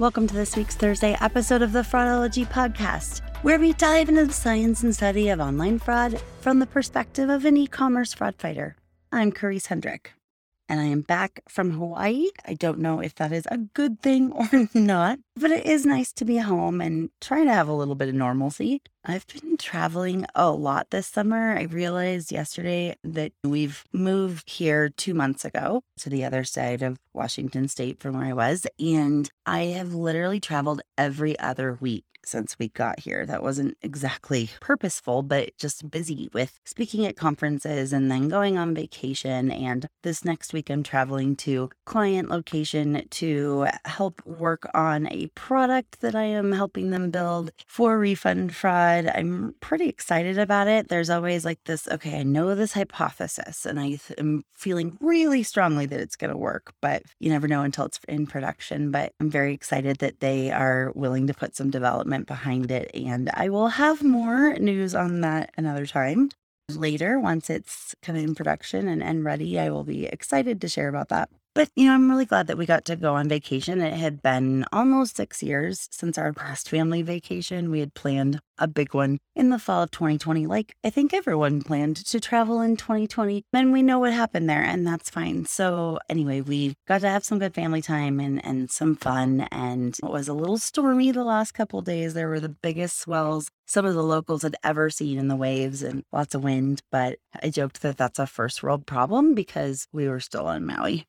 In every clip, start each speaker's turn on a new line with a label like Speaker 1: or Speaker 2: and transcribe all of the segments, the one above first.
Speaker 1: Welcome to this week's Thursday episode of the Fraudology Podcast, where we dive into the science and study of online fraud from the perspective of an e commerce fraud fighter. I'm Karisa Hendrick and I am back from Hawaii. I don't know if that is a good thing or not, but it is nice to be home and try to have a little bit of normalcy. I've been traveling a lot this summer. I realized yesterday that we've moved here two months ago to the other side of Washington state from where I was, and I have literally traveled every other week since we got here. That wasn't exactly purposeful, but just busy with speaking at conferences and then going on vacation. And this next week, I'm traveling to client location to help work on a product that I am helping them build for refund fraud. I'm pretty excited about it. There's always like this okay, I know this hypothesis and I am feeling really strongly that it's going to work, but you never know until it's in production. But I'm very excited that they are willing to put some development development behind it. And I will have more news on that another time. Later, once it's kind of in production and, and ready, I will be excited to share about that. But, you know, I'm really glad that we got to go on vacation. It had been almost six years since our last family vacation. We had planned a big one in the fall of 2020, like I think everyone planned to travel in 2020. And we know what happened there, and that's fine. So, anyway, we got to have some good family time and, and some fun. And it was a little stormy the last couple days. There were the biggest swells some of the locals had ever seen in the waves and lots of wind. But I joked that that's a first world problem because we were still on Maui.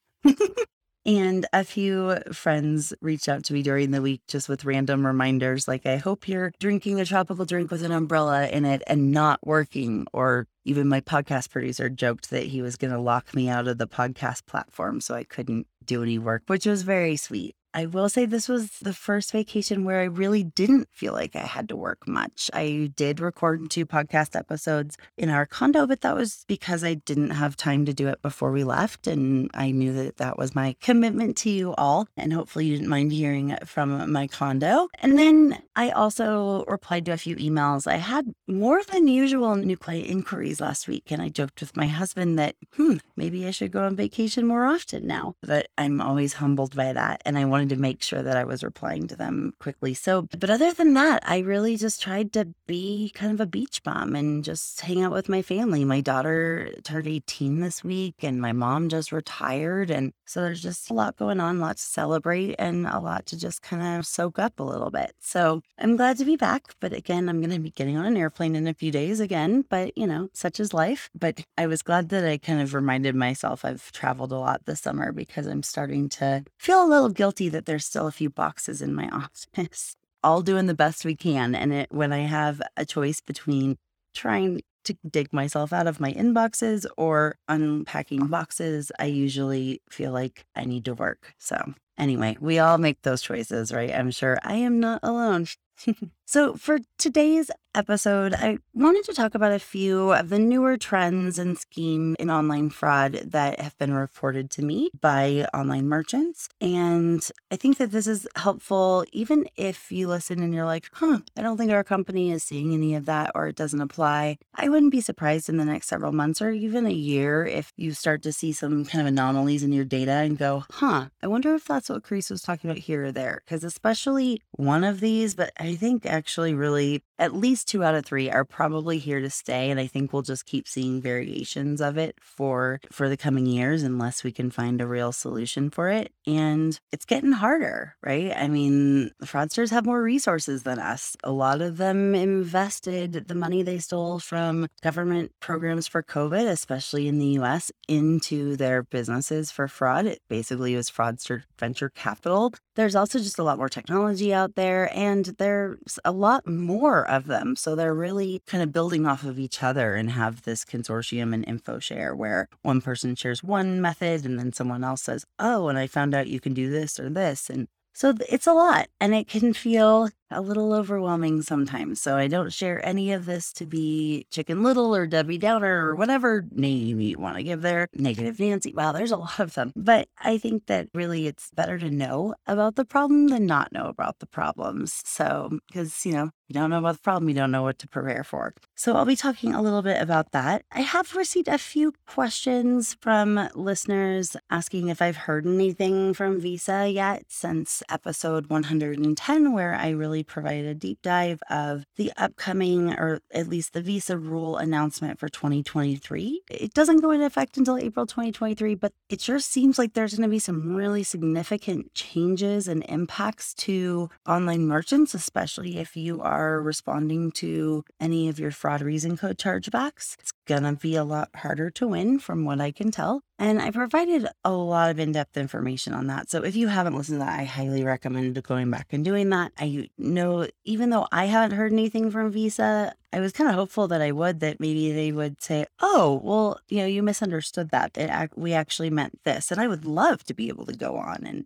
Speaker 1: And a few friends reached out to me during the week just with random reminders like, I hope you're drinking a tropical drink with an umbrella in it and not working. Or even my podcast producer joked that he was going to lock me out of the podcast platform so I couldn't do any work, which was very sweet. I will say this was the first vacation where I really didn't feel like I had to work much. I did record two podcast episodes in our condo, but that was because I didn't have time to do it before we left. And I knew that that was my commitment to you all. And hopefully you didn't mind hearing it from my condo. And then I also replied to a few emails. I had more than usual new client inquiries last week. And I joked with my husband that, hmm, maybe I should go on vacation more often now. But I'm always humbled by that. And I want wanted to make sure that I was replying to them quickly. So, but other than that, I really just tried to be kind of a beach bum and just hang out with my family. My daughter turned 18 this week and my mom just retired. And so there's just a lot going on, a lot to celebrate and a lot to just kind of soak up a little bit. So I'm glad to be back. But again, I'm going to be getting on an airplane in a few days again. But, you know, such is life. But I was glad that I kind of reminded myself I've traveled a lot this summer because I'm starting to feel a little guilty that there's still a few boxes in my office. All doing the best we can. And it, when I have a choice between trying to dig myself out of my inboxes or unpacking boxes, I usually feel like I need to work. So, anyway, we all make those choices, right? I'm sure I am not alone. so, for today's episode, I wanted to talk about a few of the newer trends and scheme in online fraud that have been reported to me by online merchants. And I think that this is helpful, even if you listen and you're like, huh, I don't think our company is seeing any of that or it doesn't apply. I wouldn't be surprised in the next several months or even a year if you start to see some kind of anomalies in your data and go, huh, I wonder if that's what Karisa was talking about here or there. Because especially one of these, but I think actually really at least two out of three are probably here to stay and i think we'll just keep seeing variations of it for for the coming years unless we can find a real solution for it and it's getting harder right i mean fraudsters have more resources than us a lot of them invested the money they stole from government programs for covid especially in the us into their businesses for fraud it basically was fraudster venture capital there's also just a lot more technology out there and there's a lot more of them. So they're really kind of building off of each other and have this consortium and info share where one person shares one method and then someone else says, Oh, and I found out you can do this or this. And so it's a lot and it can feel a little overwhelming sometimes. So I don't share any of this to be Chicken Little or Debbie Downer or whatever name you want to give there. Negative Nancy. Wow, there's a lot of them. But I think that really it's better to know about the problem than not know about the problems. So, because, you know, you don't know about the problem, you don't know what to prepare for. So I'll be talking a little bit about that. I have received a few questions from listeners asking if I've heard anything from Visa yet since episode 110, where I really provided a deep dive of the upcoming, or at least the Visa rule announcement for 2023. It doesn't go into effect until April 2023, but it sure seems like there's going to be some really significant changes and impacts to online merchants, especially if you are responding to any of your fraud reason code chargebacks. It's going to be a lot harder to win from what I can tell. And I provided a lot of in depth information on that. So if you haven't listened to that, I highly recommend going back and doing that. I know, even though I haven't heard anything from Visa, I was kind of hopeful that I would, that maybe they would say, oh, well, you know, you misunderstood that. It, we actually meant this. And I would love to be able to go on and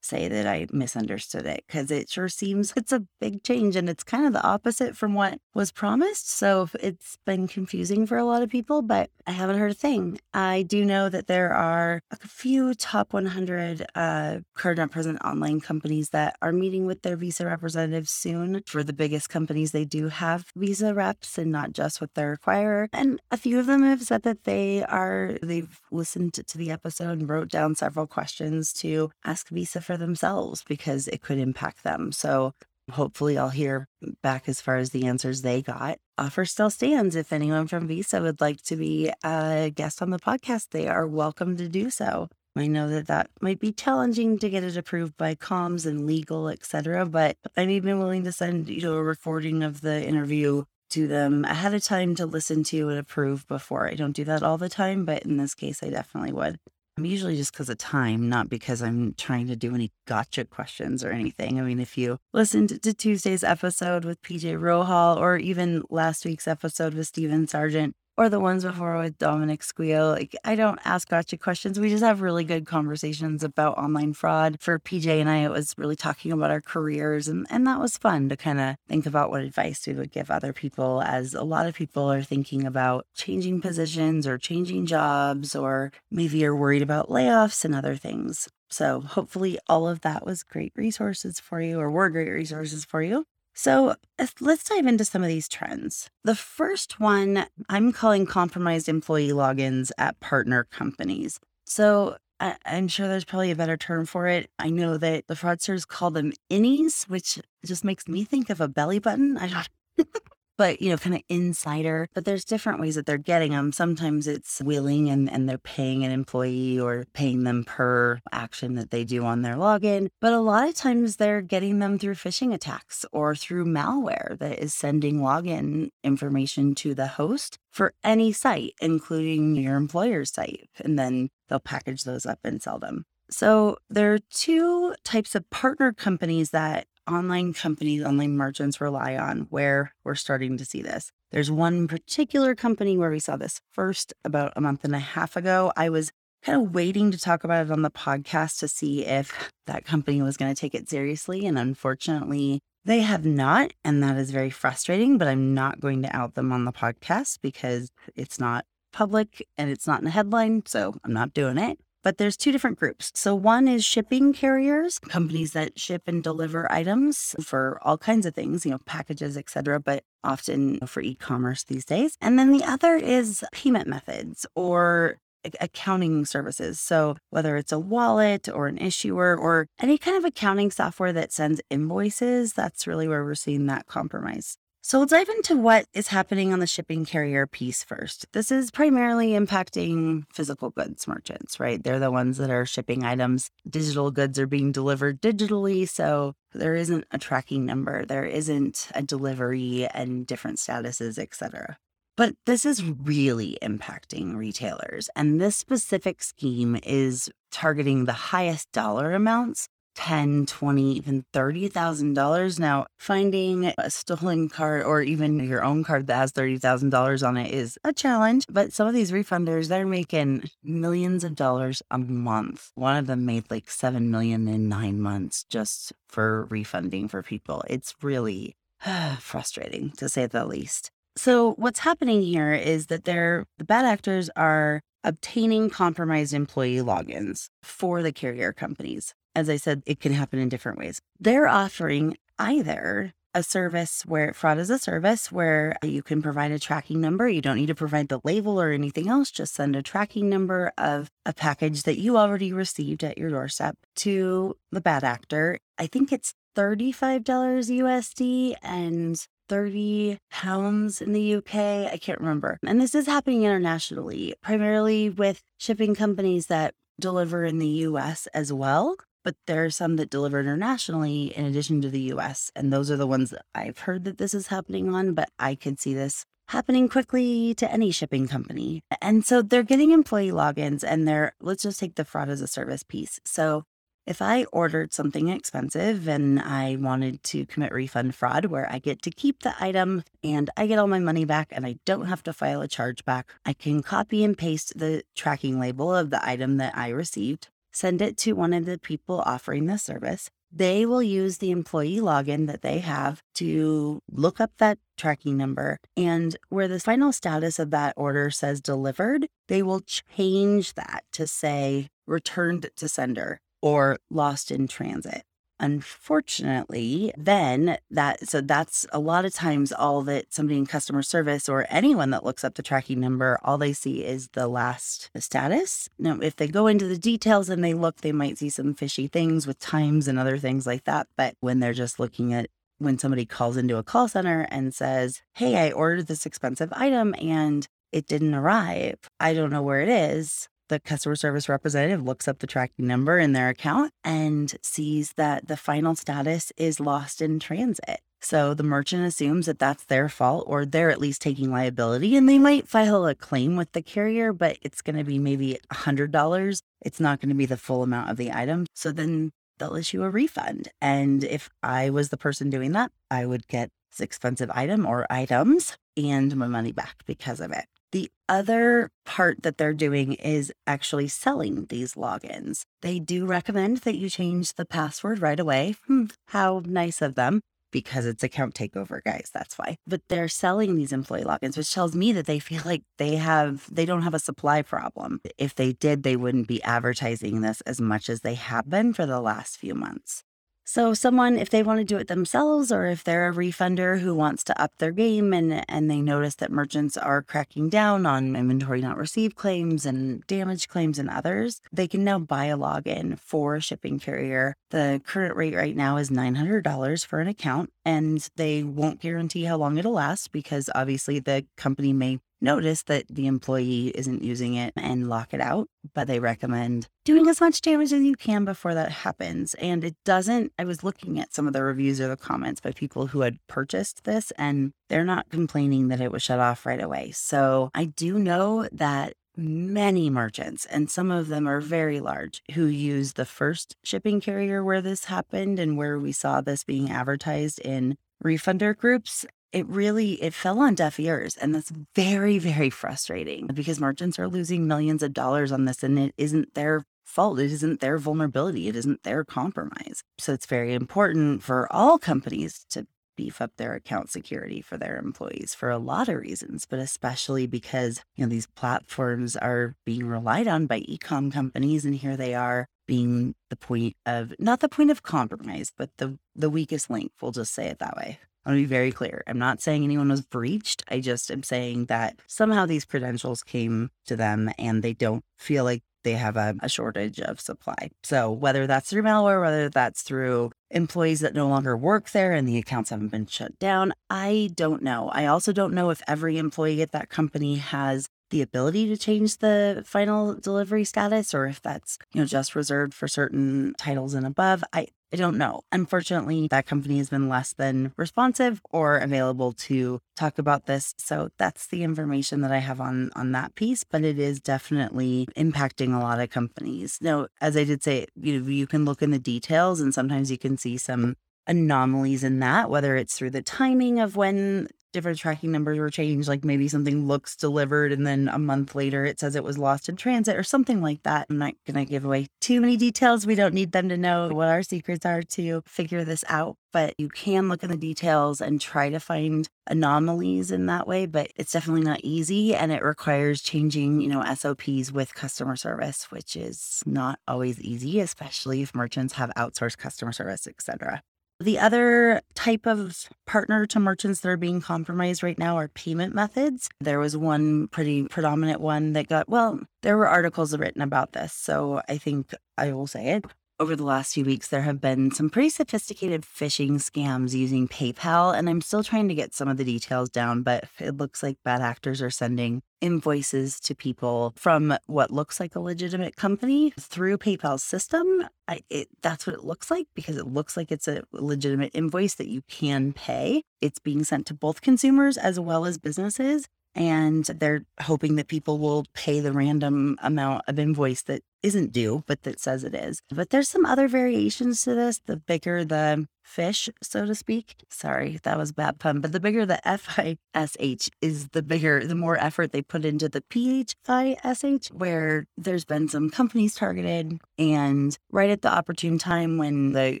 Speaker 1: say that I misunderstood it because it sure seems it's a big change and it's kind of the opposite from what was promised. So it's been confusing for a lot of people, but I haven't heard a thing. I do know that there are a few top 100 uh, card present online companies that are meeting with their Visa representatives soon. For the biggest companies, they do have Visa reps and not just with their acquirer. And a few of them have said that they are, they've listened to the episode and wrote down several questions to ask Visa for themselves because it could impact them. So hopefully I'll hear back as far as the answers they got. Offer still stands. If anyone from Visa would like to be a guest on the podcast, they are welcome to do so. I know that that might be challenging to get it approved by comms and legal, etc. But I'm even willing to send you know a recording of the interview to them ahead of time to listen to and approve before. I don't do that all the time, but in this case, I definitely would. I'm usually just because of time, not because I'm trying to do any gotcha questions or anything. I mean, if you listened to Tuesday's episode with PJ Rohall or even last week's episode with Steven Sargent, or the ones before with Dominic Squeal. Like, I don't ask gotcha questions. We just have really good conversations about online fraud. For PJ and I, it was really talking about our careers, and, and that was fun to kind of think about what advice we would give other people, as a lot of people are thinking about changing positions or changing jobs, or maybe you're worried about layoffs and other things. So, hopefully, all of that was great resources for you, or were great resources for you. So let's dive into some of these trends. The first one I'm calling compromised employee logins at partner companies. So I, am sure there's probably a better term for it. I know that the fraudsters call them innies, which just makes me think of a belly button. I don't. but you know, kind of insider. But there's different ways that they're getting them. Sometimes it's willing and, and they're paying an employee or paying them per action that they do on their login. But a lot of times they're getting them through phishing attacks or through malware that is sending login information to the host for any site, including your employer's site. And then they'll package those up and sell them. So there are two types of partner companies that online companies, online merchants rely on where we're starting to see this. There's one particular company where we saw this first about a month and a half ago. I was kind of waiting to talk about it on the podcast to see if that company was going to take it seriously. And unfortunately, they have not. And that is very frustrating, but I'm not going to out them on the podcast because it's not public and it's not in a headline. So I'm not doing it. But there's two different groups. So one is shipping carriers, companies that ship and deliver items for all kinds of things, you know, packages, etc., but often for e-commerce these days. And then the other is payment methods or accounting services. So, whether it's a wallet or an issuer or any kind of accounting software that sends invoices, that's really where we're seeing that compromise. So we'll dive into what is happening on the shipping carrier piece first. This is primarily impacting physical goods merchants, right? They're the ones that are shipping items. Digital goods are being delivered digitally. So there isn't a tracking number, there isn't a delivery and different statuses, etc. But this is really impacting retailers. And this specific scheme is targeting the highest dollar amounts 10, 20, even $30,000. Now, finding a stolen card or even your own card that has $30,000 on it is a challenge, but some of these refunders, they're making millions of dollars a month. One of them made like 7 million in 9 months just for refunding for people. It's really frustrating to say the least. So what's happening here is that they're the bad actors are obtaining compromised employee logins for the carrier companies. As I said, it can happen in different ways. They're offering either a service where fraud is a service where you can provide a tracking number. You don't need to provide the label or anything else. Just send a tracking number of a package that you already received at your doorstep to the bad actor. I think it's $35 USD and 30 pounds in the UK. I can't remember. And this is happening internationally, primarily with shipping companies that deliver in the US as well. But there are some that deliver internationally in addition to the US. And those are the ones that I've heard that this is happening on, but I could see this happening quickly to any shipping company. And so they're getting employee logins and they're, let's just take the fraud as a service piece. So if I ordered something expensive and I wanted to commit refund fraud where I get to keep the item and I get all my money back and I don't have to file a chargeback, I can copy and paste the tracking label of the item that I received, send it to one of the people offering the service. They will use the employee login that they have to look up that tracking number. And where the final status of that order says delivered, they will change that to say returned to sender or lost in transit. Unfortunately, then that, so that's a lot of times all that somebody in customer service or anyone that looks up the tracking number, all they see is the last status. Now, if they go into the details and they look, they might see some fishy things with times and other things like that. But when they're just looking at when somebody calls into a call center and says, Hey, I ordered this expensive item and it didn't arrive. I don't know where it is the customer service representative looks up the tracking number in their account and sees that the final status is lost in transit. So the merchant assumes that that's their fault or they're at least taking liability and they might file a claim with the carrier, but it's going to be maybe $100. It's not going to be the full amount of the item. So then they'll issue a refund. And if I was the person doing that, I would get this expensive item or items and my money back because of it. The other part that they're doing is actually selling these logins. They do recommend that you change the password right away. Hmm, how nice of them. Because it's account takeover, guys. That's why. But they're selling these employee logins, which tells me that they feel like they have, they don't have a supply problem. If they did, they wouldn't be advertising this as much as they have been for the last few months. So someone, if they want to do it themselves, or if they're a refunder who wants to up their game and and they notice that merchants are cracking down on inventory not received claims and damage claims and others, they can now buy a login for a shipping carrier. The current rate right now is $900 for an account, and they won't guarantee how long it'll last because obviously the company may notice that the employee isn't using it and lock it out, but they recommend doing mm. as much damage as you can before that happens. And it doesn't, I was looking at some of the reviews or the comments by people who had purchased this, and they're not complaining that it was shut off right away. So I do know that many merchants, and some of them are very large, who use the first shipping carrier where this happened and where we saw this being advertised in refunder groups it really it fell on deaf ears and that's very very frustrating because merchants are losing millions of dollars on this and it isn't their fault it isn't their vulnerability it isn't their compromise. So it's very important for all companies to beef up their account security for their employees for a lot of reasons but especially because you know these platforms are being relied on by e-com companies and here they are being the point of not the point of compromise but the the weakest link we'll just say it that way I want to be very clear. I'm not saying anyone was breached. I just am saying that somehow these credentials came to them and they don't feel like they have a, a, shortage of supply. So whether that's through malware, whether that's through employees that no longer work there and the accounts haven't been shut down, I don't know. I also don't know if every employee at that company has the ability to change the final delivery status or if that's, you know, just reserved for certain titles and above. I I don't know. Unfortunately, that company has been less than responsive or available to talk about this. So that's the information that I have on on that piece, but it is definitely impacting a lot of companies. Now, as I did say, you know, you can look in the details and sometimes you can see some anomalies in that, whether it's through the timing of when different tracking numbers were changed, like maybe something looks delivered and then a month later it says it was lost in transit or something like that. I'm not going to give away too many details. We don't need them to know what our secrets are to figure this out, but you can look in the details and try to find anomalies in that way, but it's definitely not easy and it requires changing, you know, SOPs with customer service, which is not always easy, especially if merchants have outsourced customer service, etc. The other type of partner to merchants that are being compromised right now are payment methods. There was one pretty predominant one that got, well, there were articles written about this. So I think I will say it over the last few weeks, there have been some pretty sophisticated phishing scams using PayPal, and I'm still trying to get some of the details down, but it looks like bad actors are sending invoices to people from what looks like a legitimate company through PayPal's system. I, it, that's what it looks like because it looks like it's a legitimate invoice that you can pay. It's being sent to both consumers as well as businesses and they're hoping that people will pay the random amount of invoice that isn't due, but that says it is. But there's some other variations to this. The bigger the fish, so to speak. Sorry, that was bad pun. But the bigger the F I S H is, the bigger, the more effort they put into the P H I S H, where there's been some companies targeted. And right at the opportune time when the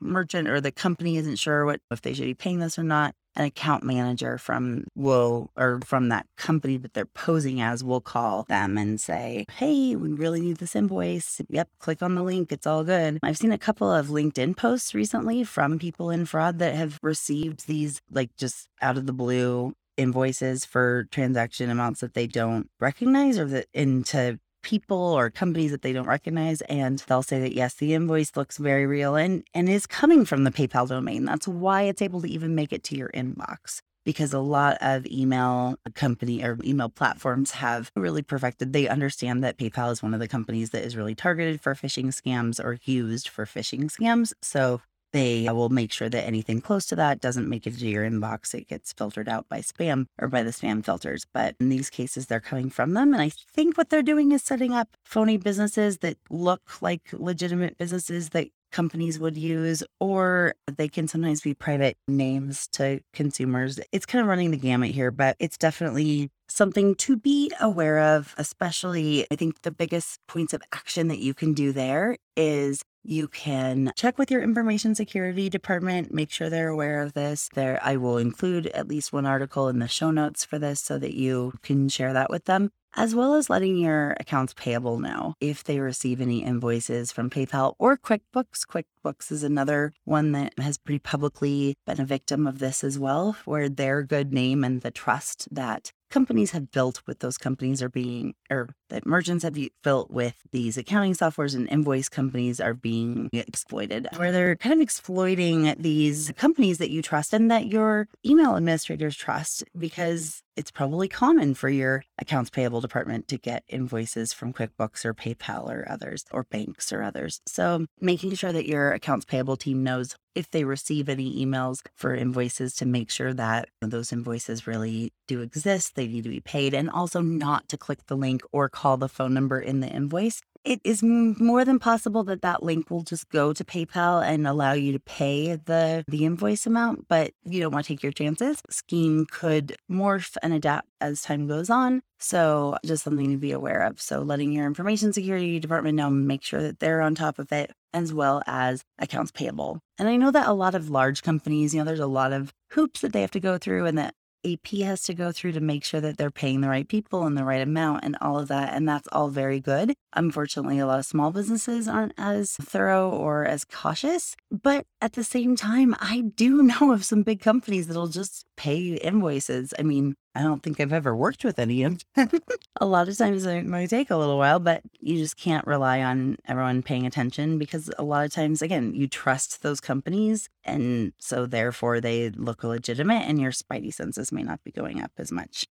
Speaker 1: merchant or the company isn't sure what if they should be paying this or not, an account manager from will or from that company that they're posing as will call them and say, Hey, we really need this invoice. Yep, click on the link. It's all good. I've seen a couple of LinkedIn posts recently from people in fraud that have received these like just out of the blue invoices for transaction amounts that they don't recognize or that into people or companies that they don't recognize and they'll say that yes the invoice looks very real and and is coming from the PayPal domain. That's why it's able to even make it to your inbox because a lot of email company or email platforms have really perfected they understand that PayPal is one of the companies that is really targeted for phishing scams or used for phishing scams. So they will make sure that anything close to that doesn't make it to your inbox. It gets filtered out by spam or by the spam filters. But in these cases, they're coming from them. And I think what they're doing is setting up phony businesses that look like legitimate businesses that companies would use, or they can sometimes be private names to consumers. It's kind of running the gamut here, but it's definitely something to be aware of, especially I think the biggest points of action that you can do there is you can check with your information security department, make sure they're aware of this. There I will include at least one article in the show notes for this so that you can share that with them as well as letting your accounts payable know if they receive any invoices from PayPal or QuickBooks. QuickBooks is another one that has pretty publicly been a victim of this as well, where their good name and the trust that companies have built with those companies are being, or that merchants have built with these accounting softwares and invoice companies are being exploited, where they're kind of exploiting these companies that you trust and that your email administrators trust because it's probably common for your accounts payable department to get invoices from QuickBooks or PayPal or others, or banks or others. So, making sure that your accounts payable team knows if they receive any emails for invoices to make sure that those invoices really do exist, they need to be paid, and also not to click the link or call the phone number in the invoice it is more than possible that that link will just go to PayPal and allow you to pay the the invoice amount, but you don't want to take your chances. Scheme could morph and adapt as time goes on, so just something to be aware of. So letting your information security department know, make sure that they're on top of it as well as accounts payable. And I know that a lot of large companies, you know, there's a lot of hoops that they have to go through and that AP has to go through to make sure that they're paying the right people and the right amount and all of that. And that's all very good. Unfortunately, a lot of small businesses aren't as thorough or as cautious. But at the same time, I do know of some big companies that'll just pay invoices. I mean, I don't think I've ever worked with any of them. a lot of times it might take a little while, but you just can't rely on everyone paying attention because a lot of times, again, you trust those companies. And so therefore they look legitimate and your spidey senses may not be going up as much.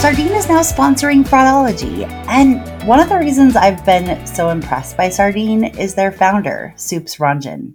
Speaker 1: Sardine is now sponsoring Fraudology. And one of the reasons I've been so impressed by Sardine is their founder, Soups Ranjan.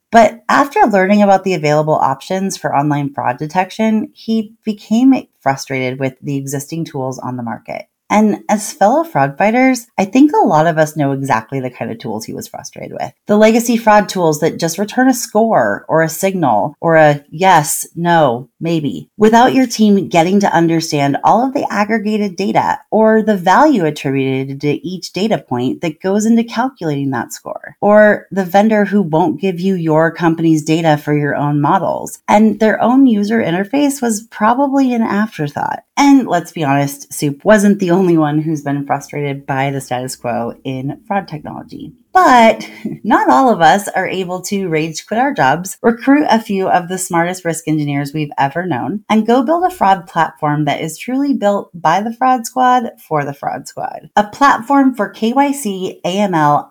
Speaker 1: But after learning about the available options for online fraud detection, he became frustrated with the existing tools on the market. And as fellow fraud fighters, I think a lot of us know exactly the kind of tools he was frustrated with. The legacy fraud tools that just return a score or a signal or a yes, no, maybe, without your team getting to understand all of the aggregated data or the value attributed to each data point that goes into calculating that score. Or the vendor who won't give you your company's data for your own models. And their own user interface was probably an afterthought. And let's be honest, Soup wasn't the only one who's been frustrated by the status quo in fraud technology. But not all of us are able to rage quit our jobs, recruit a few of the smartest risk engineers we've ever known, and go build a fraud platform that is truly built by the fraud squad for the fraud squad. A platform for KYC, AML,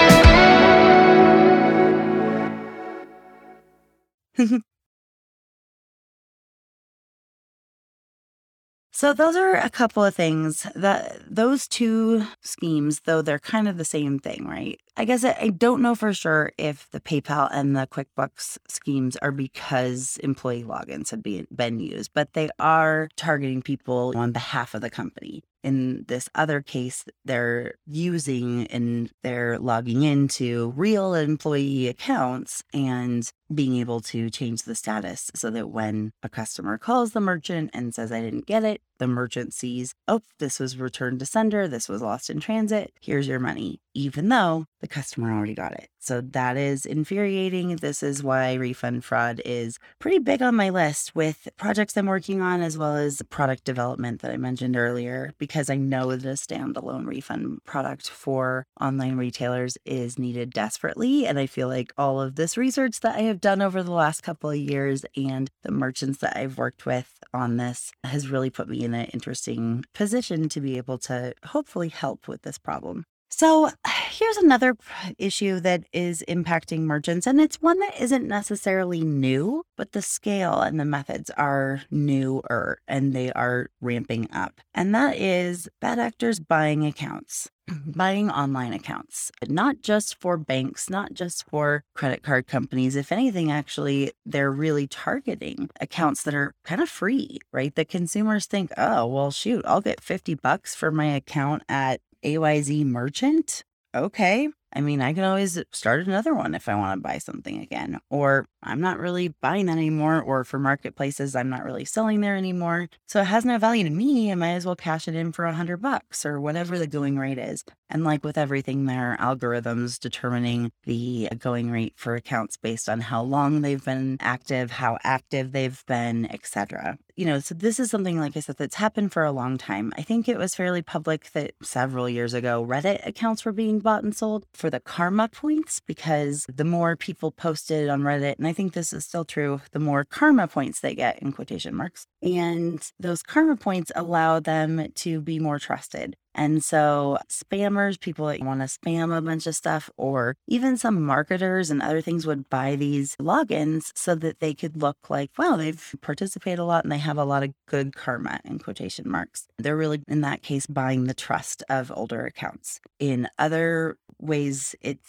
Speaker 1: So those are a couple of things that those two schemes, though they're kind of the same thing, right? I guess I, I don't know for sure if the PayPal and the QuickBooks schemes are because employee logins have been, been used, but they are targeting people on behalf of the company in this other case, they're using and they're logging into real employee accounts and being able to change the status so that when a customer calls the merchant and says, I didn't get it, the merchant sees, oh, this was returned to sender, this was lost in transit, here's your money, even though the customer already got it. So that is infuriating. This is why refund fraud is pretty big on my list with projects I'm working on, as well as product development that I mentioned earlier, because I know that a standalone refund product for online retailers is needed desperately. And I feel like all of this research that I have done over the last couple of years and the merchants that I've worked with on this has really put me in an interesting position to be able to hopefully help with this problem. So, here's another issue that is impacting merchants, and it's one that isn't necessarily new, but the scale and the methods are newer and they are ramping up. And that is bad actors buying accounts buying online accounts, not just for banks, not just for credit card companies. If anything, actually, they're really targeting accounts that are kind of free, right? The consumers think, oh, well, shoot, I'll get 50 bucks for my account at AYZ Merchant. Okay. I mean, I can always start another one if I want to buy something again. Or I'm not really buying that anymore. Or for marketplaces, I'm not really selling there anymore. So it has no value to me. I might as well cash it in for a hundred bucks or whatever the going rate is. And like with everything, there are algorithms determining the uh, going rate for accounts based on how long they've been active, how active they've been, etc. You know, so this is something, like I said, that's happened for a long time. I think it was fairly public that several years ago, Reddit accounts were being bought and sold for the karma points because the more people posted on Reddit, and I think this is still true, the more karma points they get in quotation marks. And those karma points allow them to be more trusted. And so, spammers, people that want to spam a bunch of stuff, or even some marketers and other things would buy these logins so that they could look like, wow, they've participated a lot and they have a lot of good karma in quotation marks. They're really, in that case, buying the trust of older accounts. In other ways, it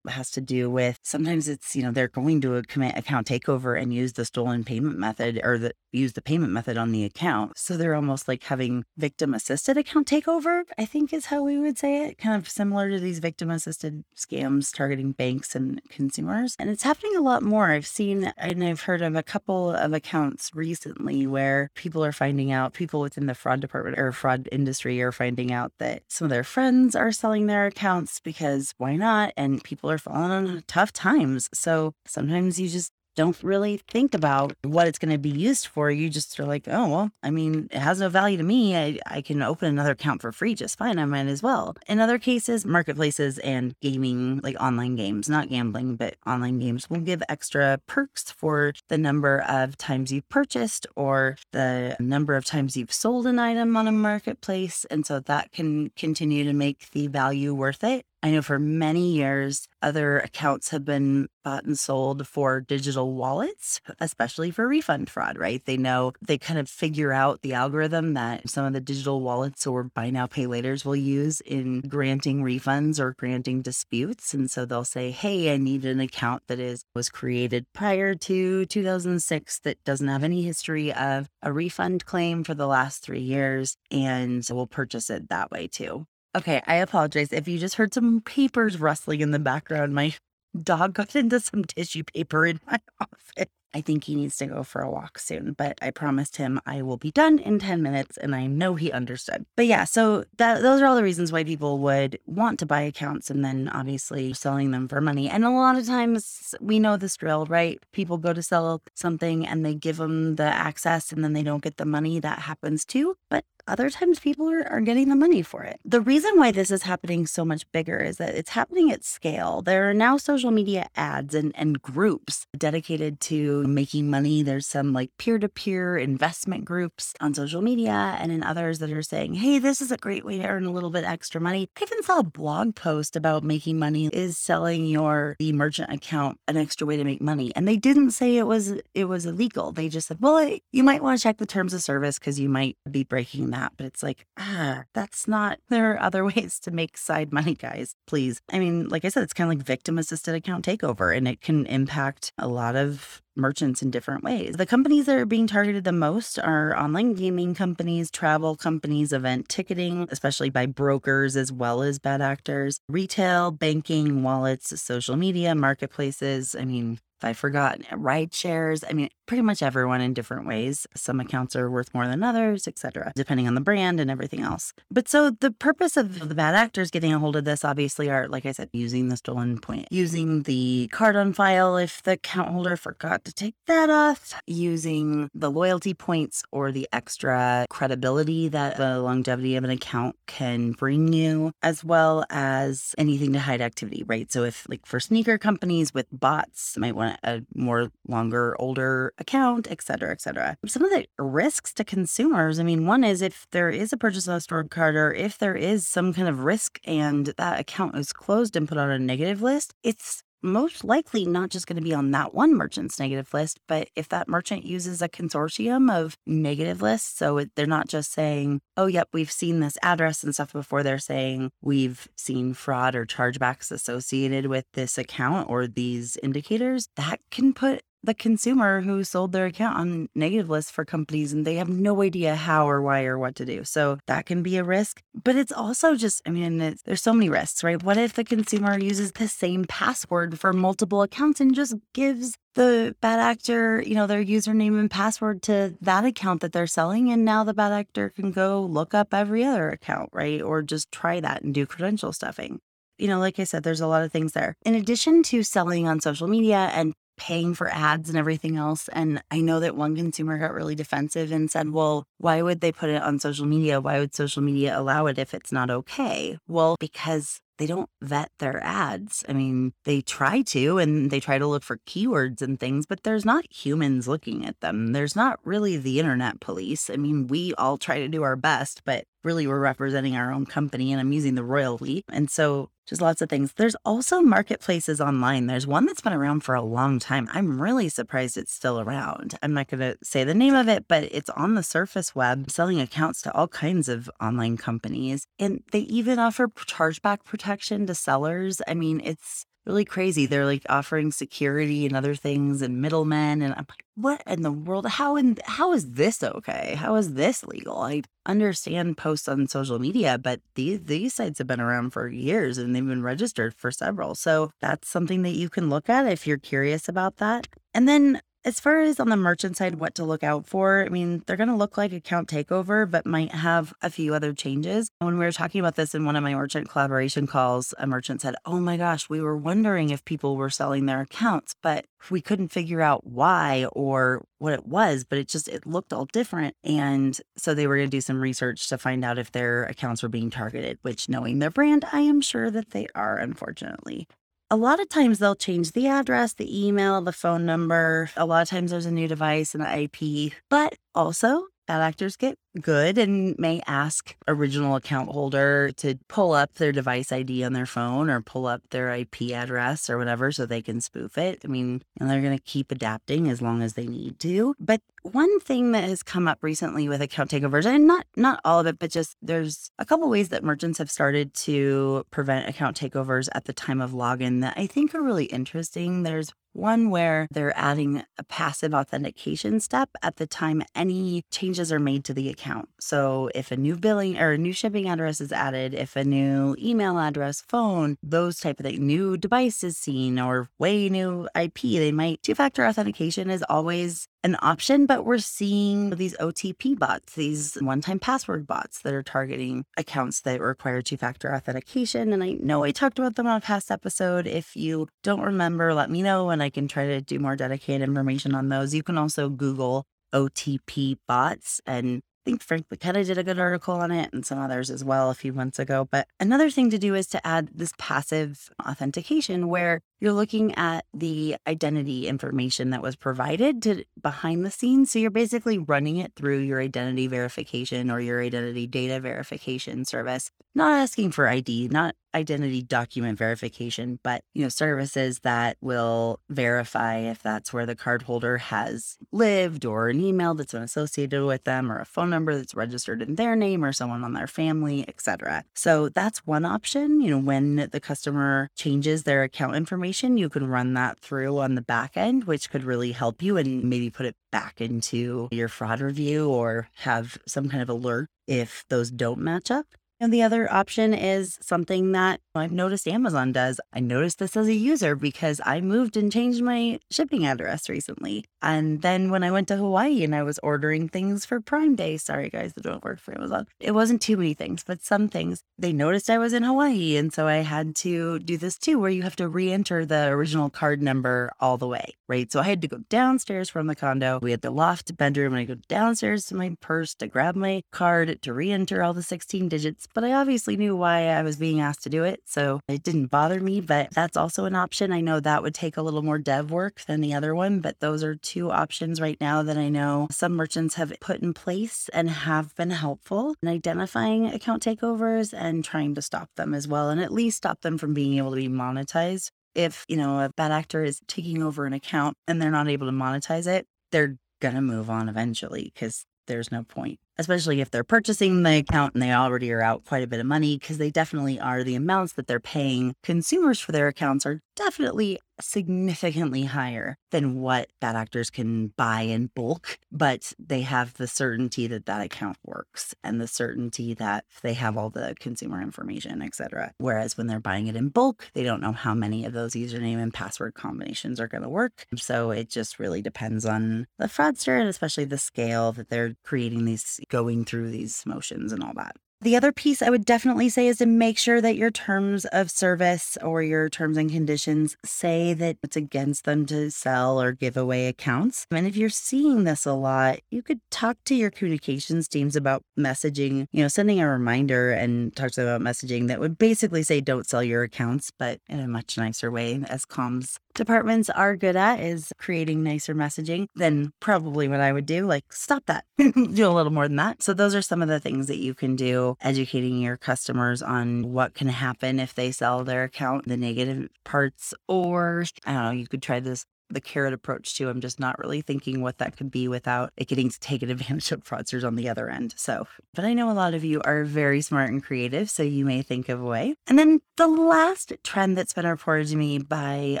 Speaker 1: has to do with sometimes it's, you know, they're going to commit account takeover and use the stolen payment method or the use the payment method on the account. So they're almost like having victim assisted account takeover I think is how we would say it, kind of similar to these victim assisted scams targeting banks and consumers. And it's happening a lot more. I've seen and I've heard of a couple of accounts recently where people are finding out, people within the fraud department or fraud industry are finding out that some of their friends are selling their accounts because why not? And people are falling on tough times. So sometimes you just don't really think about what it's going to be used for. You just are like, oh, well, I mean, it has no value to me. I, I can open another account for free just fine. I might as well. In other cases, marketplaces and gaming, like online games, not gambling, but online games will give extra perks for the number of times you've purchased or the number of times you've sold an item on a marketplace. And so that can continue to make the value worth it. I know for many years, other accounts have been bought and sold for digital wallets, especially for refund fraud, right? They know they kind of figure out the algorithm that some of the digital wallets or buy now, pay laters will use in granting refunds or granting disputes. And so they'll say, hey, I need an account that is was created prior to 2006 that doesn't have any history of a refund claim for the last three years. And we'll purchase it that way too. Okay, I apologize if you just heard some papers rustling in the background. My dog got into some tissue paper in my office. I think he needs to go for a walk soon, but I promised him I will be done in 10 minutes and I know he understood. But yeah, so that those are all the reasons why people would want to buy accounts and then obviously selling them for money. And a lot of times we know this drill, right? People go to sell something and they give them the access and then they don't get the money. That happens too. But other times people are, are getting the money for it. The reason why this is happening so much bigger is that it's happening at scale. There are now social media ads and, and groups dedicated to making money. There's some like peer to peer investment groups on social media and in others that are saying, hey, this is a great way to earn a little bit extra money. I even saw a blog post about making money is selling your the merchant account an extra way to make money. And they didn't say it was it was illegal. They just said, well, you might want to check the terms of service because you might be breaking that. But it's like, ah, that's not there are other ways to make side money, guys. Please. I mean, like I said, it's kind of like victim assisted account takeover and it can impact a lot of merchants in different ways. The companies that are being targeted the most are online gaming companies, travel companies, event ticketing, especially by brokers as well as bad actors, retail, banking, wallets, social media, marketplaces. I mean, if I forgot, ride shares. I mean, pretty much everyone in different ways. Some accounts are worth more than others, etc., depending on the brand and everything else. But so the purpose of the bad actors getting a hold of this obviously are, like I said, using the stolen point, using the card on file if the account holder forgot to take that off, using the loyalty points or the extra credibility that the longevity of an account can bring you, as well as anything to hide activity, right? So if like for sneaker companies with bots, might want a more longer, older account, et cetera, et cetera. Some of the risks to consumers, I mean, one is if there is a purchase of a store card or if there is some kind of risk and that account is closed and put on a negative list, it's most likely not just going to be on that one merchant's negative list, but if that merchant uses a consortium of negative lists, so they're not just saying, oh, yep, we've seen this address and stuff before, they're saying we've seen fraud or chargebacks associated with this account or these indicators, that can put the consumer who sold their account on negative lists for companies and they have no idea how or why or what to do. So that can be a risk. But it's also just, I mean, there's so many risks, right? What if the consumer uses the same password for multiple accounts and just gives the bad actor, you know, their username and password to that account that they're selling. And now the bad actor can go look up every other account, right? Or just try that and do credential stuffing you know, like I said, there's a lot of things there. In addition to selling on social media and paying for ads and everything else. And I know that one consumer got really defensive and said, well, why would they put it on social media? Why would social media allow it if it's not okay? Well, because they don't vet their ads. I mean, they try to and they try to look for keywords and things, but there's not humans looking at them. There's not really the internet police. I mean, we all try to do our best, but really we're representing our own company and I'm using the royalty. And so just lots of things. There's also marketplaces online. There's one that's been around for a long time. I'm really surprised it's still around. I'm not going to say the name of it, but it's on the surface web selling accounts to all kinds of online companies. And they even offer chargeback protection to sellers. I mean, it's really crazy. They're like offering security and other things and middlemen. And I'm like, what in the world? How in how is this okay? How is this legal? I understand posts on social media, but these these sites have been around for years and they've been registered for several. So that's something that you can look at if you're curious about that. And then as far as on the merchant side, what to look out for, I mean, they're going to look like account takeover, but might have a few other changes. When we were talking about this in one of my merchant collaboration calls, a merchant said, Oh my gosh, we were wondering if people were selling their accounts, but we couldn't figure out why or what it was, but it just, it looked all different. And so they were going to do some research to find out if their accounts were being targeted, which knowing their brand, I am sure that they are, unfortunately a lot of times they'll change the address, the email, the phone number. A lot of times there's a new device and an IP, but also bad actors get good and may ask original account holder to pull up their device ID on their phone or pull up their IP address or whatever so they can spoof it. I mean, and they're going to keep adapting as long as they need to. But one thing that has come up recently with account takeovers, and not not all of it, but just there's a couple ways that merchants have started to prevent account takeovers at the time of login that I think are really interesting. There's one where they're adding a passive authentication step at the time any changes are made to the account. So if a new billing or a new shipping address is added, if a new email address, phone, those type of things, new device is seen or way new IP, they might two factor authentication is always an option, but we're seeing these OTP bots, these one time password bots that are targeting accounts that require two factor authentication. And I know I talked about them on a past episode. If you don't remember, let me know and I can try to do more dedicated information on those. You can also Google OTP bots and I think Frank McKenna did a good article on it and some others as well a few months ago. But another thing to do is to add this passive authentication where you're looking at the identity information that was provided to behind the scenes. So you're basically running it through your identity verification or your identity data verification service, not asking for ID, not identity document verification, but you know, services that will verify if that's where the cardholder has lived or an email that's been associated with them or a phone number that's registered in their name or someone on their family, etc. So that's one option. You know, when the customer changes their account information information, you can run that through on the back end, which could really help you and maybe put it back into your fraud review or have some kind of alert if those don't match up. And the other option is something that I've noticed Amazon does. I noticed this as a user because I moved and changed my shipping address recently. And then when I went to Hawaii and I was ordering things for Prime Day, sorry guys that don't work for Amazon, it wasn't too many things, but some things they noticed I was in Hawaii. And so I had to do this too, where you have to re enter the original card number all the way, right? So I had to go downstairs from the condo. We had the loft bedroom, and I go downstairs to my purse to grab my card to re enter all the 16 digits but I obviously knew why I was being asked to do it. So it didn't bother me, but that's also an option. I know that would take a little more dev work than the other one, but those are two options right now that I know some merchants have put in place and have been helpful in identifying account takeovers and trying to stop them as well, and at least stop them from being able to be monetized. If, you know, a bad actor is taking over an account and they're not able to monetize it, they're going to move on eventually because there's no point especially if they're purchasing the account and they already are out quite a bit of money because they definitely are the amounts that they're paying consumers for their accounts are definitely significantly higher than what bad actors can buy in bulk but they have the certainty that that account works and the certainty that they have all the consumer information etc whereas when they're buying it in bulk they don't know how many of those username and password combinations are going to work. So it just really depends on the fraudster and especially the scale that they're creating these going through these motions and all that. The other piece I would definitely say is to make sure that your terms of service or your terms and conditions say that it's against them to sell or give away accounts. And if you're seeing this a lot, you could talk to your communications teams about messaging, you know, sending a reminder and talk to them about messaging that would basically say don't sell your accounts, but in a much nicer way as comms departments are good at is creating nicer messaging, than probably what I would do, like stop that, do a little more than that. So those are some of the things that you can do, educating your customers on what can happen if they sell their account, the negative parts, or I don't know, you could try this the carrot approach to. I'm just not really thinking what that could be without it getting taken advantage of fraudsters on the other end. So, but I know a lot of you are very smart and creative, so you may think of a way. And then the last trend that's been reported to me by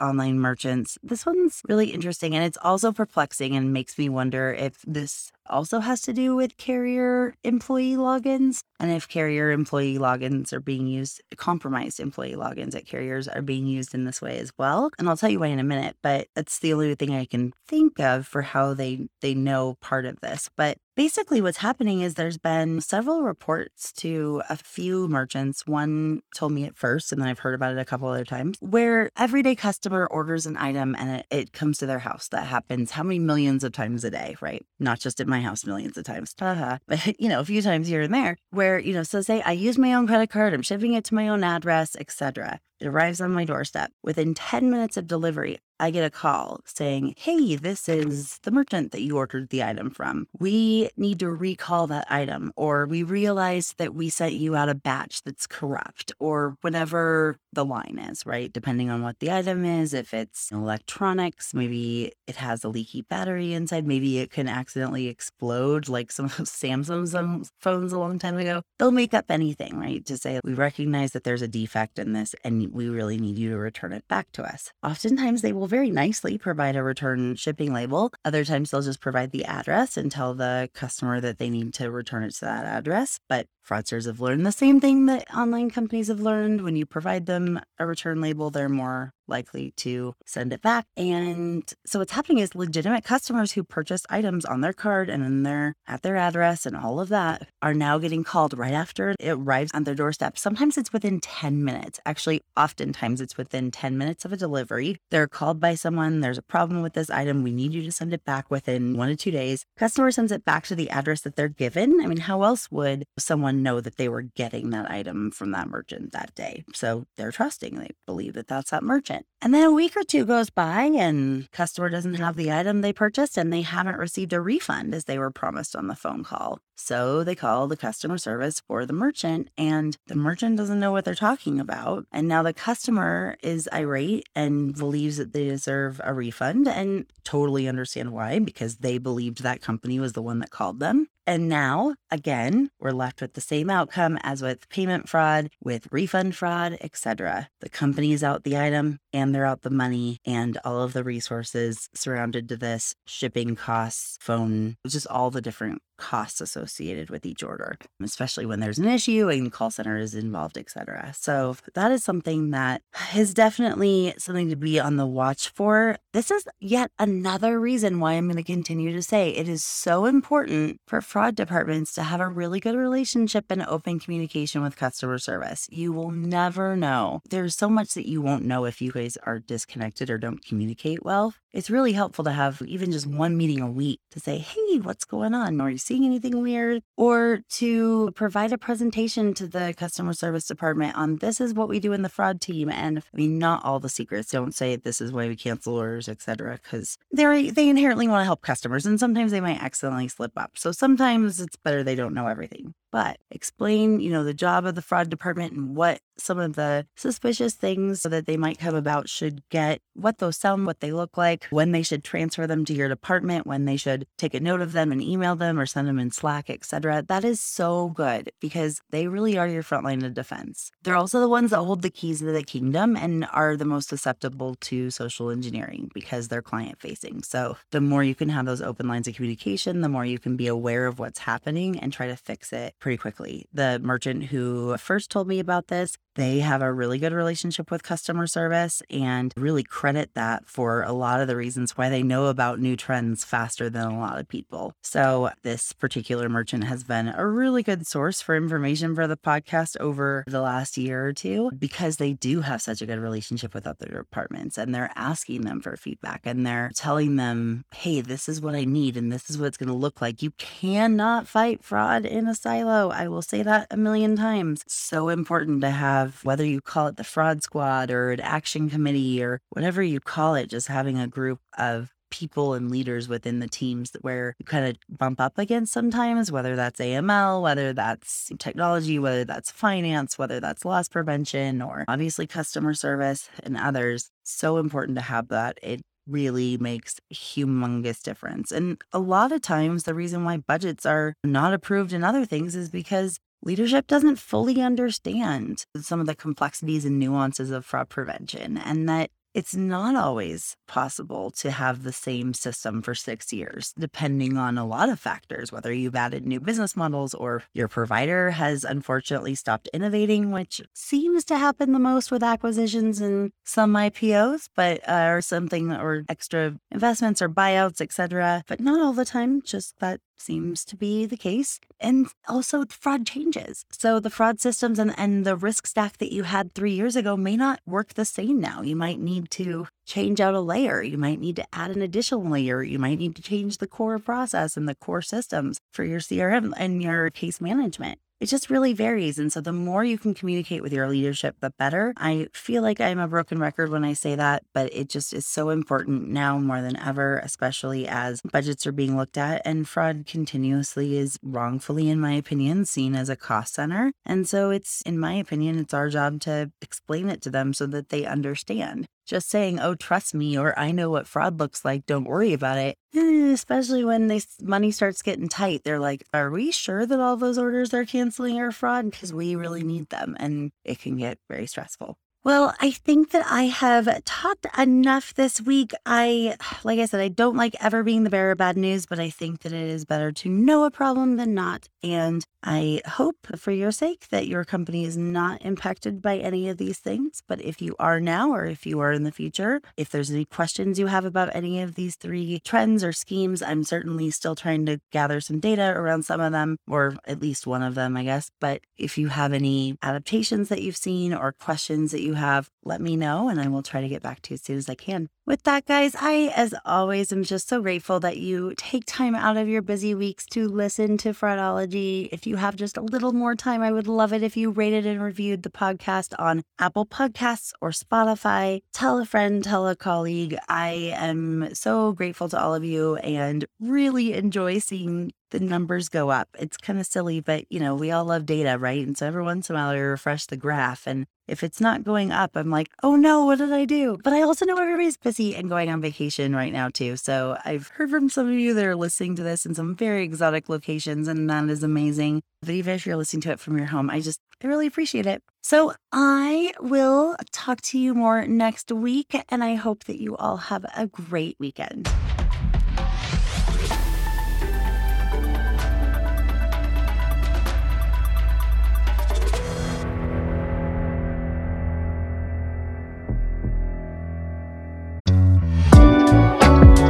Speaker 1: online merchants, this one's really interesting and it's also perplexing and makes me wonder if this also has to do with carrier employee logins. And if carrier employee logins are being used, compromised employee logins at carriers are being used in this way as well. And I'll tell you why in a minute, but that's the only thing I can think of for how they they know part of this. But basically what's happening is there's been several reports to a few merchants. One told me at first, and then I've heard about it a couple other times, where everyday customer orders an item and it, it comes to their house. That happens how many millions of times a day, right? Not just at my house, millions of times, uh-huh. but you know, a few times here and there, where you know, so say I use my own credit card, I'm shipping it to my own address, etc. It arrives on my doorstep. Within 10 minutes of delivery, I get a call saying, Hey, this is the merchant that you ordered the item from. We need to recall that item, or we realized that we sent you out a batch that's corrupt, or whatever the line is, right? Depending on what the item is. If it's electronics, maybe it has a leaky battery inside. Maybe it can accidentally explode like some of those Samsung's phones a long time ago. They'll make up anything, right? To say, We recognize that there's a defect in this and we really need you to return it back to us. Oftentimes, they will very nicely provide a return shipping label. Other times, they'll just provide the address and tell the customer that they need to return it to that address. But fraudsters have learned the same thing that online companies have learned. When you provide them a return label, they're more likely to send it back. And so what's happening is legitimate customers who purchased items on their card and in their at their address and all of that are now getting called right after it arrives on their doorstep. Sometimes it's within 10 minutes. Actually, oftentimes it's within 10 minutes of a delivery. They're called by someone, there's a problem with this item, we need you to send it back within 1 to 2 days. Customer sends it back to the address that they're given. I mean, how else would someone know that they were getting that item from that merchant that day? So they're trusting. They believe that that's that merchant. And then a week or two goes by and customer doesn't have the item they purchased and they haven't received a refund as they were promised on the phone call. So they call the customer service for the merchant and the merchant doesn't know what they're talking about. And now the customer is irate and believes that they deserve a refund and totally understand why because they believed that company was the one that called them. And now, again, we're left with the same outcome as with payment fraud, with refund fraud, etc. The company is out the item and they're out the money and all of the resources surrounded to this, shipping costs, phone, just all the different costs associated with each order, especially when there's an issue and call center is involved, etc. So that is something that is definitely something to be on the watch for. This is yet another reason why I'm going to continue to say it is so important for fraud departments to have a really good relationship and open communication with customer service. You will never know. There's so much that you won't know if you guys are disconnected or don't communicate well. It's really helpful to have even just one meeting a week to say, hey, what's going on? Are you seeing anything weird? Or to provide a presentation to the customer service department on this is what we do in the fraud team. And I mean, not all the secrets. Don't say this is why we cancel orders, etc. Because they're they inherently want to help customers and sometimes they might accidentally slip up. So sometimes it's better they don't know everything but explain, you know, the job of the fraud department and what some of the suspicious things that they might come about should get, what those sound, what they look like, when they should transfer them to your department, when they should take a note of them and email them or send them in Slack, etc. That is so good because they really are your front line of defense. They're also the ones that hold the keys to the kingdom and are the most susceptible to social engineering because they're client facing. So the more you can have those open lines of communication, the more you can be aware of what's happening and try to fix it pretty quickly. The merchant who first told me about this, they have a really good relationship with customer service and really credit that for a lot of the reasons why they know about new trends faster than a lot of people. So, this particular merchant has been a really good source for information for the podcast over the last year or two because they do have such a good relationship with other departments and they're asking them for feedback and they're telling them, hey, this is what I need and this is what it's going to look like. You cannot fight fraud in a silo. I will say that a million times. So important to have have, whether you call it the fraud squad or an action committee or whatever you call it, just having a group of people and leaders within the teams where you kind of bump up against sometimes, whether that's AML, whether that's technology, whether that's finance, whether that's loss prevention, or obviously customer service and others. So important to have that. It really makes humongous difference. And a lot of times the reason why budgets are not approved in other things is because leadership doesn't fully understand some of the complexities and nuances of fraud prevention and that it's not always possible to have the same system for six years, depending on a lot of factors, whether you've added new business models or your provider has unfortunately stopped innovating, which seems to happen the most with acquisitions and some IPOs, but uh, or something or extra investments or buyouts, etc. But not all the time, just that seems to be the case. And also, fraud changes. So, the fraud systems and, and the risk stack that you had three years ago may not work the same now. You might need to change out a layer. You might need to add an additional layer. You might need to change the core process and the core systems for your CRM and your case management it just really varies. And so the more you can communicate with your leadership, the better. I feel like I'm a broken record when I say that, but it just is so important now more than ever, especially as budgets are being looked at and fraud continuously is wrongfully, in my opinion, seen as a cost center. And so it's, in my opinion, it's our job to explain it to them so that they understand just saying, oh, trust me, or I know what fraud looks like, don't worry about it. Eh, especially when this money starts getting tight, they're like, are we sure that all those orders they're canceling are fraud? Because we really need them. And it can get very stressful. Well, I think that I have talked enough this week. I, like I said, I don't like ever being the bearer of bad news, but I think that it is better to know a problem than not. And I hope for your sake that your company is not impacted by any of these things. But if you are now, or if you are in the future, if there's any questions you have about any of these three trends or schemes, I'm certainly still trying to gather some data around some of them, or at least one of them, I guess. But if you have any adaptations that you've seen or questions that you have, let me know and I will try to get back to you as soon as I can. With that, guys, I, as always, am just so grateful that you take time out of your busy weeks to listen to Fraudology. If you have just a little more time, I would love it if you rated and reviewed the podcast on Apple Podcasts or Spotify. Tell a friend, tell a colleague. I am so grateful to all of you and really enjoy seeing the numbers go up. It's kind of silly, but you know, we all love data, right? And so every once in a while I refresh the graph and if it's not going up, I'm like, oh no, what did I do? But I also know everybody's busy and going on vacation right now too. So I've heard from some of you that are listening to this in some very exotic locations, and that is amazing. But even if you're listening to it from your home, I just, I really appreciate it. So I will talk to you more next week, and I hope that you all have a great weekend.